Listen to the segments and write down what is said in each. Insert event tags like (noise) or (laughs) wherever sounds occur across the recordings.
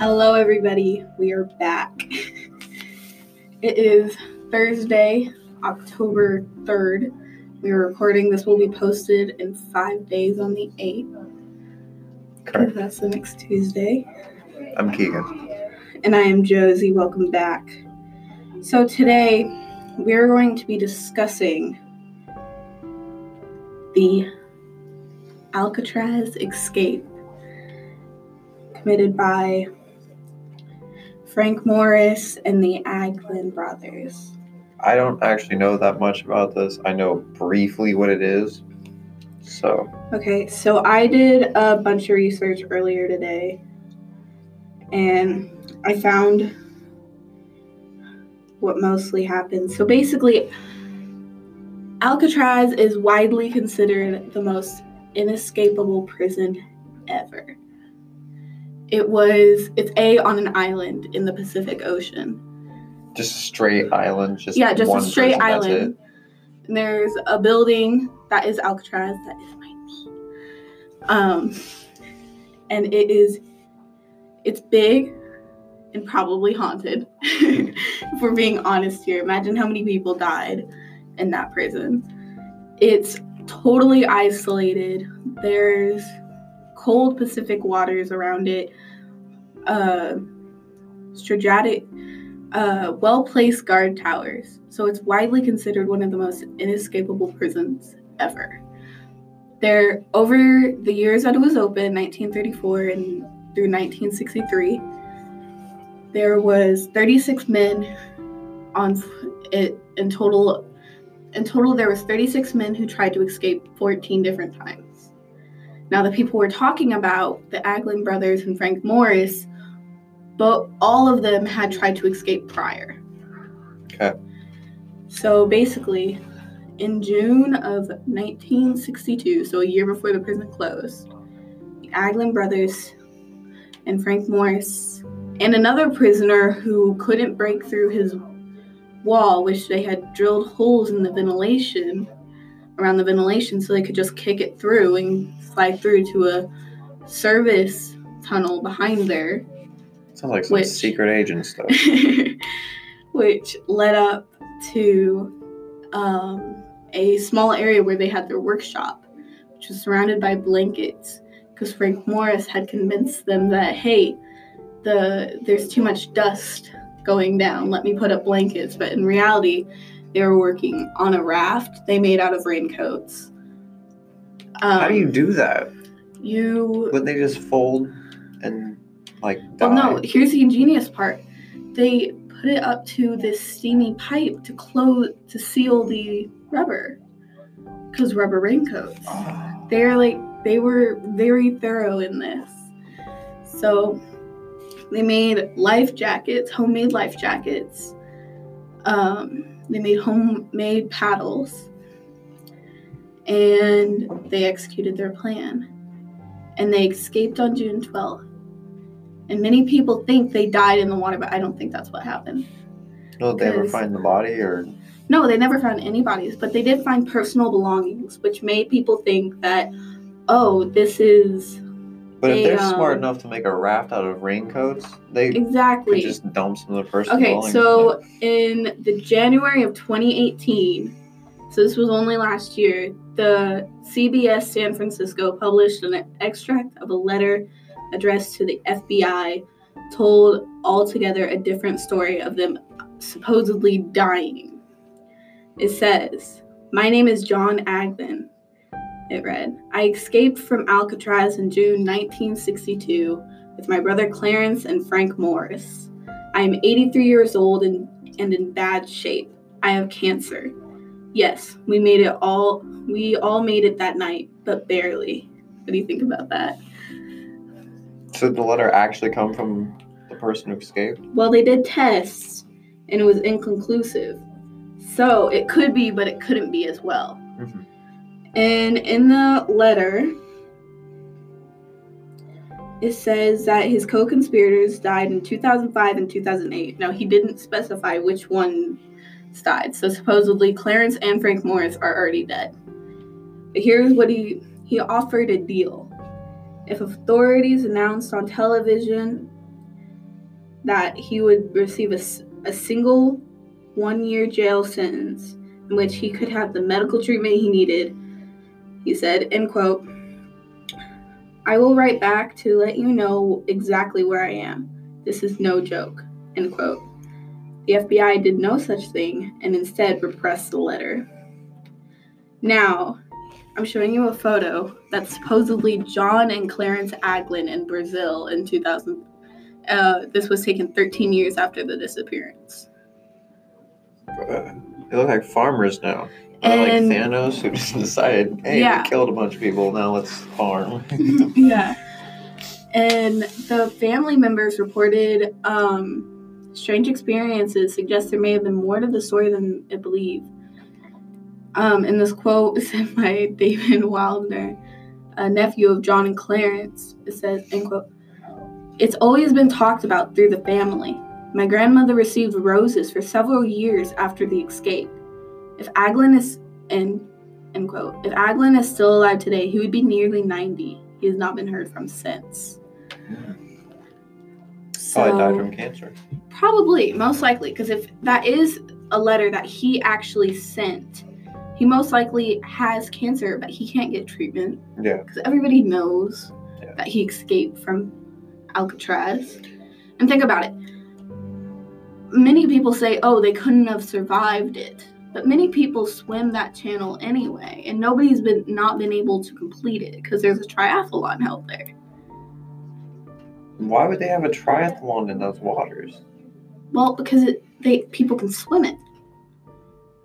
Hello, everybody. We are back. it is Thursday, October 3rd. We are recording. This will be posted in five days on the 8th. Correct. That's the next Tuesday. I'm Keegan. And I am Josie. Welcome back. So, today we are going to be discussing the Alcatraz escape committed by Frank Morris and the Anglin brothers. I don't actually know that much about this. I know briefly what it is. So, Okay, so I did a bunch of research earlier today and I found what mostly happens. So basically, Alcatraz is widely considered the most inescapable prison ever. It was, it's A on an island in the Pacific Ocean. just a straight island. Just yeah, just a straight person, island. And there's a building that is Alcatraz. That is my knee. Um, and it is, it's big and probably haunted. (laughs) if we're being honest here, imagine how many people died in that prison. It's totally isolated. There's cold Pacific waters around it. Uh, strategic uh, well placed guard towers, so it's widely considered one of the most inescapable prisons ever. There, over the years that it was open, 1934 and through 1963, there was 36 men on it in total. In total, there was 36 men who tried to escape 14 different times. Now, the people we're talking about, the Anglin brothers and Frank Morris, but all of them had tried to escape prior. Okay. So basically, in June of 1962, so a year before the prison closed, the Anglin brothers and Frank Morris and another prisoner who couldn't break through his wall, which they had drilled holes in the ventilation around the ventilation so they could just kick it through and slide through to a service tunnel behind there Sounds like some Which- secret agent stuff. (laughs) which led up to um, a small area where they had their workshop, which was surrounded by blankets. Because Frank Morris had convinced them that, hey, the there's too much dust going down. Let me put up blankets. But in reality, they were working on a raft they made out of raincoats. Um, How do you do that? you Wouldn't they just fold and like die? Well, no. Here's the ingenious part. They put it up to this steamy pipe to close to seal the rubber, because rubber raincoats. Oh, They're like they were very thorough in this. So they made life jackets, homemade life jackets. Um, they made homemade paddles, and they executed their plan. And they escaped on June 12th. And many people think they died in the water, but I don't think that's what happened. Will they ever find the body or? No, they never found any bodies, but they did find personal belongings, which made people think that, oh, this is But if They, they're smart um, enough to make a raft out of raincoats, they could exactly. just dump some of the personal Okay, so in the January of 2018, so this was only last year, the CBS San Francisco published an extract of a letter addressed to the FBI, told altogether a different story of them supposedly dying. It says, My name is John Agden. It read, I escaped from Alcatraz in June 1962 with my brother Clarence and Frank Morris. I am 83 years old and, and in bad shape. I have cancer. Yes, we made it all we all made it that night, but barely. What do you think about that? So did the letter actually come from the person who escaped? Well, they did tests and it was inconclusive. So it could be, but it couldn't be as well. Mhm. And in the letter, it says that his co conspirators died in 2005 and 2008. Now, he didn't specify which one died. So supposedly Clarence and Frank Morris are already dead. But here's what he he offered a deal. If authorities announced on television that he would receive a, a single one year jail sentence in which he could have the medical treatment he needed. He said, end quote, I will write back to let you know exactly where I am. This is no joke, end quote. The FBI did no such thing and instead repressed the letter. Now, I'm showing you a photo that's supposedly John and Clarence Anglin in Brazil in 2000. Uh, this was taken 13 years after the disappearance. They look like farmers now. Or like Thanos who just (laughs) decided, hey, Yeah. we killed a bunch of people, now let's farm. (laughs) yeah. And the family members reported um, strange experiences suggest there may have been more to the story than it believed. Um, and this quote is (laughs) sent by David Widner, a nephew of John and Clarence. It says, end quote, It's always been talked about through the family. My grandmother received roses for several years after the escape. If Anglin is, end, end quote, if Anglin is still alive today, he would be nearly 90. He has not been heard from since. So, Probably died from cancer. Probably, most likely, because if that is a letter that he actually sent, he most likely has cancer, but he can't get treatment Yeah. because everybody knows Yeah. that he escaped from Alcatraz. And think about it. Many people say, oh, they couldn't have survived it. But many people swim that channel anyway, and nobody's been not been able to complete it because there's a triathlon held there. Why would they have a triathlon in those waters? Well, because it, they people can swim it.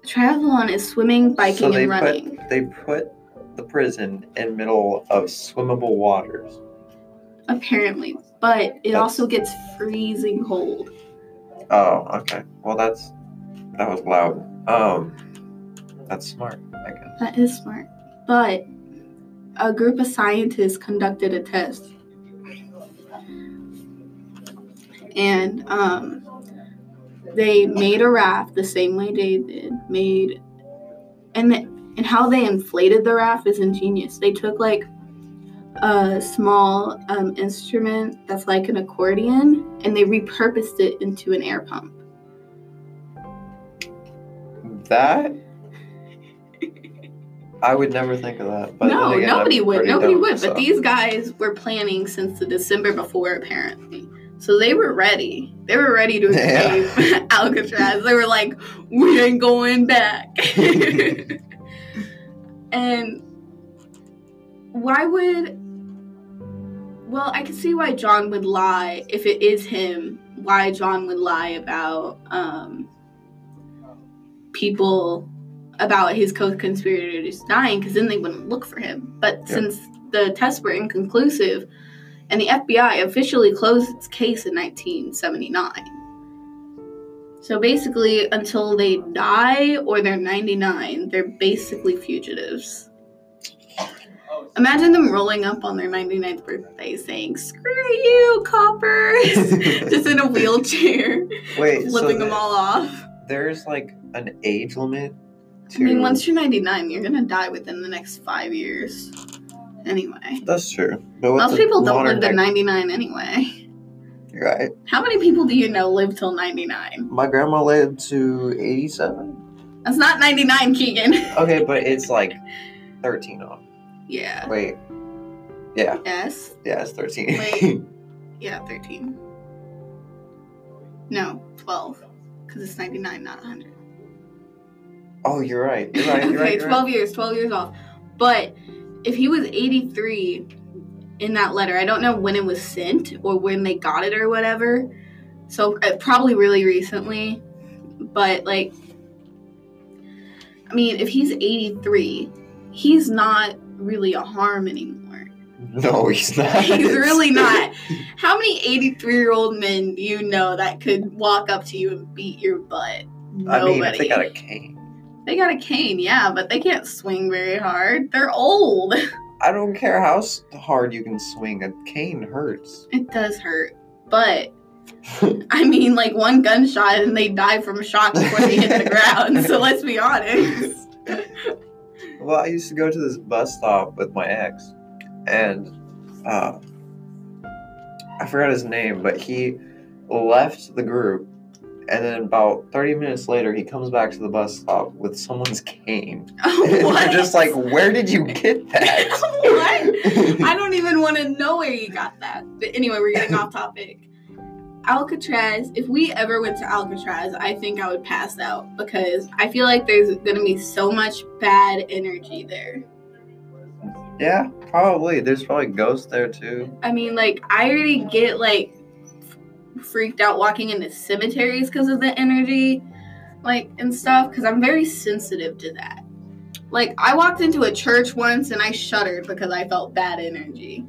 Triathlon is swimming, biking, so they and running. put they put the prison in middle of swimmable waters. apparently, but it That's- also gets freezing cold. Oh, okay. Well, that's that was loud. Um, that's smart, I guess. That is smart. But a group of scientists conducted a test. And um, they made a raft the same way they did. Made and the, and how they inflated the raft is ingenious. They took like a small um, instrument that's like an accordion and they repurposed it into an air pump. That I would never think of that. But no, again, nobody I'm would. Nobody dumb, would. so- But these guys were planning since the December before, apparently. So they were ready. They were ready to (laughs) Yeah. escape (laughs) Alcatraz. They were like, "We ain't going back." (laughs) and why would? Well, I can see why John would lie if it is him. Why John would lie about um, people about his co-conspirators dying because then they wouldn't look for him. But Yeah. since the tests were inconclusive and the FBI officially closed its case in 1979. So basically until they die or they're 99, they're basically fugitives. Imagine them rolling up on their 99th birthday saying, "Screw you, coppers!" (laughs) (laughs) just in a wheelchair, Wait, so flipping them all off. there's like an age limit to. I mean, once you're 99, you're gonna die within the next five years. Anyway, That's true. But most people don't live to 99 anyway. You're right. How many people do you know live till 99? My grandma lived to 87. That's not 99, Keegan. (laughs) Okay, but it's like 13 off. yeah. Wait. Yeah, Yes. yeah, it's 13. Wait. (laughs) Yeah, 13. No, 12. Because it's 99, not 100. Oh, you're right. You're right. You're (laughs) okay, right. You're 12 right. years, 12 years off. But if he was 83 in that letter, I don't know when it was sent or when they got it or whatever. So uh, probably really recently. But like, I mean, if he's 83, he's not really a harm anymore. (laughs) No, he's not. (laughs) He's really not. How many 83 year old men do you know that could walk up to you and beat your butt? Nobody. I mean, if they got a cane. They got a cane, yeah, but they can't swing very hard. They're old. (laughs) I don't care how hard you can swing. A cane hurts. It does hurt. But (laughs) I mean like one gunshot and they die from shock before they hit the (laughs) ground. So let's be honest. Well, I used to go to this bus stop with my ex, and uh, I forgot his name, but he left the group, and then about 30 minutes later, he comes back to the bus stop with someone's cane. (laughs) (laughs) And what? You're just like, where did you get that? (laughs) what? I don't even want to know where you got that. But anyway, we're getting off topic. Alcatraz, if we ever went to Alcatraz, I think I would pass out because I feel like there's going to be so much bad energy there. yeah, probably. There's probably ghosts there too. I mean, like, I already get like freaked out walking into cemeteries because of the energy, like, and stuff, because I'm very sensitive to that. Like, I walked into a church once and I shuddered because I felt bad energy.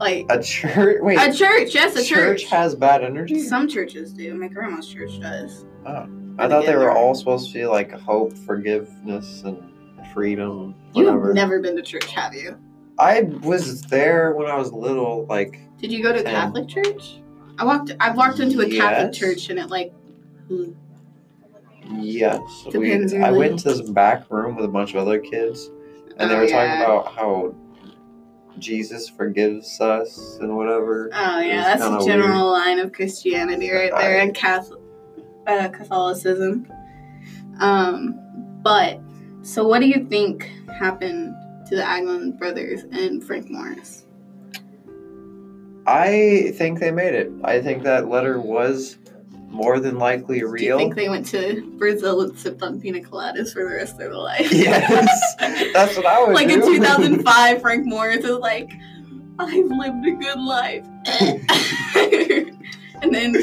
Like, A church? Wait, a church, yes, a church. has bad energy? Some churches do. My grandma's church does. Oh. I thought they were all supposed to be like hope, forgiveness, and freedom. You've never been to church, have you? I was there when I was little. Like, Did you go to Ten. Catholic church? I walked. I walked into a Catholic Yes. church and it like. hmm, yes, we, I went into this back room with a bunch of other kids, and they Oh, were yeah. talking about how Jesus forgives us and whatever. Oh yeah, that's a general line of Christianity right there I- and Catholic, uh, Catholicism. Um, but so what do you think happened to the Anglin brothers and Frank Morris? I think they made it. I think that letter was more than likely real. Do you think they went to Brazil and sipped on pina coladas for the rest of their life? (laughs) yes, that's what I would like do. in 2005, Frank Morris was like, "I've lived a good life," (laughs) and then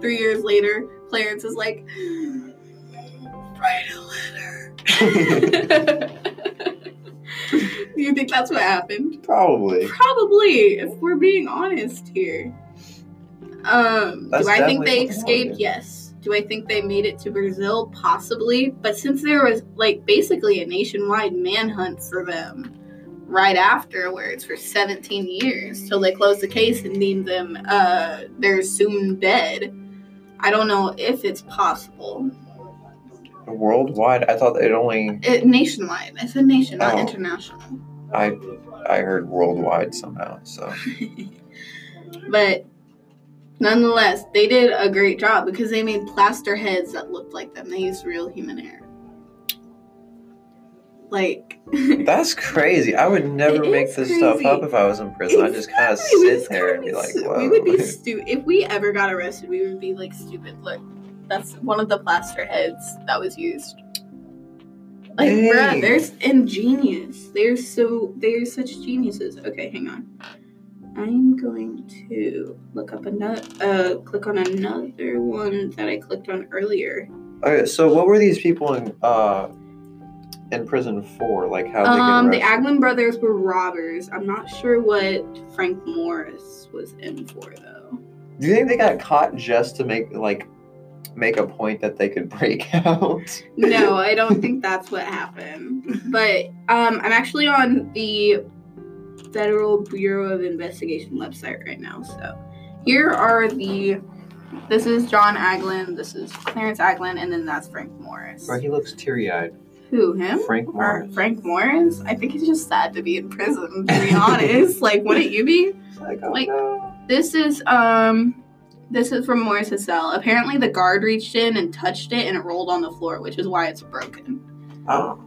three years later, Clarence is like, "Write a letter." (laughs) Do you think that's what happened? Probably. Probably, if we're being honest here. Um, That's do I think they escaped? wanted. Yes. Do I think they made it to Brazil? Possibly. But since there was like basically a nationwide manhunt for them right afterwards for 17 years till they closed the case and deemed them uh they're soon dead. I don't know if it's possible. Worldwide, I thought they'd only. It, nationwide. I said nation, not Oh. international. I I heard worldwide somehow. So (laughs) But nonetheless, they did a great job because they made plaster heads that looked like them. They used real human hair. Like (laughs) that's crazy. I would never make is this stuff up if I was in prison. I just kind of sit there and be like, "Whoa." We would be (laughs) stupid if we ever got arrested. We would be like stupid. Look, that's one of the plaster heads that was used. Like, bruh, Dang. they're ingenious. They're so they're such geniuses. Okay, hang on. I'm going to look up another. Uh, click on another one that I clicked on earlier. Okay, so what were these people in uh in prison for? Like how Um, the? Anglin brothers were robbers. I'm not sure what Frank Morris was in for though. Do you think they got caught just to make like make a point that they could break (laughs) out? No, I don't think that's what happened. But um, I'm actually on the Federal Bureau of Investigation website right now. So here are the. This is John Anglin. This is Clarence Anglin, and then that's Frank Morris. Bro, he looks teary eyed. Who him? Frank Or Morris. Frank Morris? I think he's just sad to be in prison. To be (laughs) honest, like, wouldn't you be? Like, oh, Like- no. This is um this is from Morris's cell. Apparently the guard reached in and touched it and it rolled on the floor, which is why it's broken. Oh,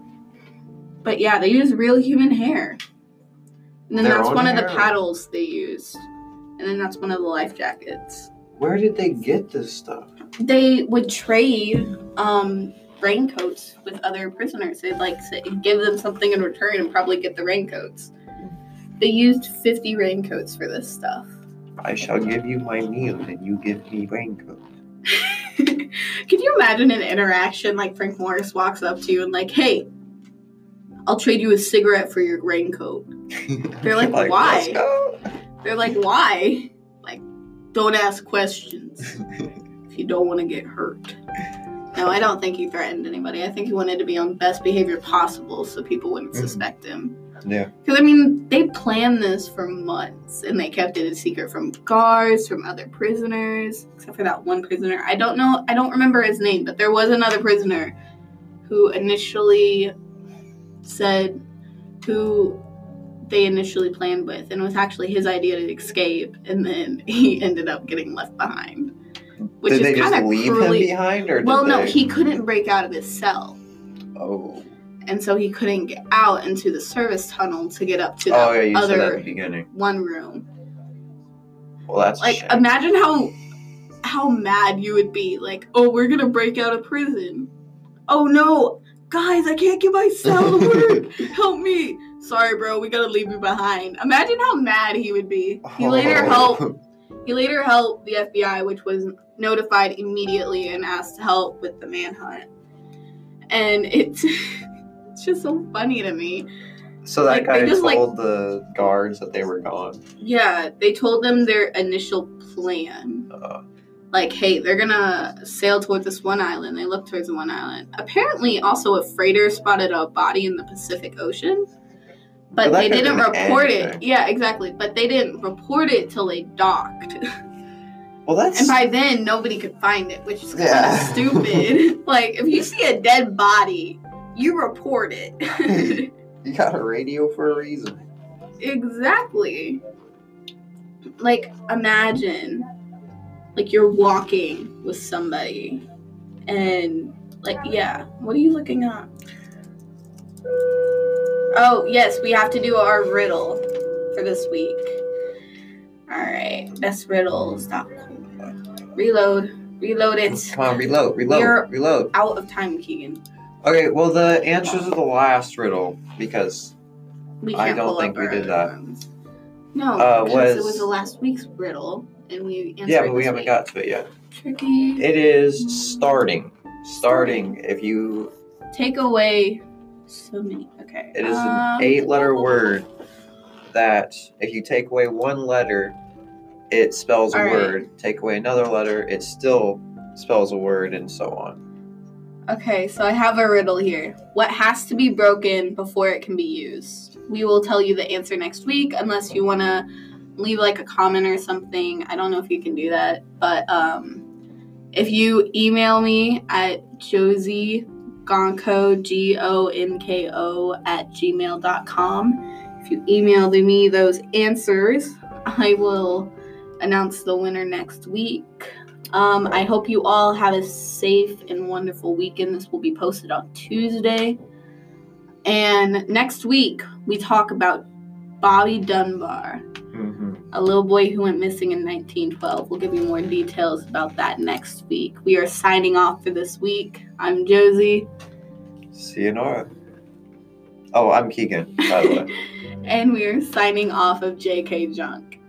But yeah, they use real human hair. And then Their that's one of the paddles they used. And then that's one of the life jackets. where did they get this stuff? They would trade um raincoats with other prisoners. They'd like say, give them something in return and probably get the raincoats. They used 50 raincoats for this stuff. I shall give you my meal and you give me raincoat. (laughs) Can you imagine an interaction like Frank Morris walks up to you and like, hey, I'll trade you a cigarette for your raincoat. (laughs) They're like, why? "Let's go." They're like, why? Like, don't ask questions (laughs) if you don't want to get hurt. No, I don't think he threatened anybody. I think he wanted to be on best behavior possible so people wouldn't Mhm. suspect him. Yeah. Because, I mean, they planned this for months and they kept it a secret from guards, from other prisoners, except for that one prisoner. I don't know, I don't remember his name, but there was another prisoner who initially said, who they initially planned with, and it was actually his idea to escape, and then (laughs) he ended up getting left behind. Which did they is just kind of leave cruelly. him behind, or well, did no, he couldn't break out of his cell, Oh, and so he couldn't get out into the service tunnel to get up to the oh yeah, you said that at other the beginning. one room. Well, that's Like, shame. imagine how how mad you would be. Like, oh, we're gonna break out of prison. Oh no, guys, I can't get my cell to work. (laughs) Help me. Sorry, bro, we gotta leave you behind. Imagine how mad he would be. He later Oh. helped. He later helped the FBI, which was notified immediately and asked to help with the manhunt. And it's (laughs) it's just so funny to me. So that Like, guy just, like- told the guards that they were gone. Yeah, they told them their initial plan. Uh, like, hey, they're gonna sail towards this one island. They look towards the one island. Apparently, also a freighter spotted a body in the Pacific Ocean, but they didn't report it. Yeah, exactly. But they didn't report it till they docked, well, that's and by then nobody could find it, which is kind of Yeah. (laughs) stupid. like, if you see a dead body, you report it. (laughs) (laughs) you got a radio for a reason. Exactly. Like, imagine, like, you're walking with somebody, and, like, yeah, what are you looking at? Oh, yes, we have to do our riddle for this week. Alright, best riddles. Reload. Reload it. Come on, reload, reload, We're- reload. Out of time, Keegan. Okay, well, the answers of the last riddle, because We I can't don't pull think up we our did other that. ones. No, Uh, because it was- was the last week's riddle, and we answered yeah, but we this haven't week. got to it yet. tricky. It is starting. Starting. If you, Take away so many. Okay. it is um, an eight-letter word that if you take away one letter, it spells a All right. word. Take away another letter, it still spells a word, and so on. Okay, so I have a riddle here. What has to be broken before it can be used? We will tell you the answer next week, unless you want to leave like a comment or something. I don't know if you can do that, but um, if you email me at Josie Gonko, G O N K O, at gmail.com, if you email me those answers, I will announce the winner next week. Um, I hope you all have a safe and wonderful weekend. This will be posted on Tuesday. And next week, we talk about Bobby Dunbar, Mm-hmm. a little boy who went missing in 1912. We'll give you more details about that next week. We are signing off for this week. I'm Josie. See you, Nora. Oh, I'm Keegan, by the way. (laughs) and we are signing off of JK Junk.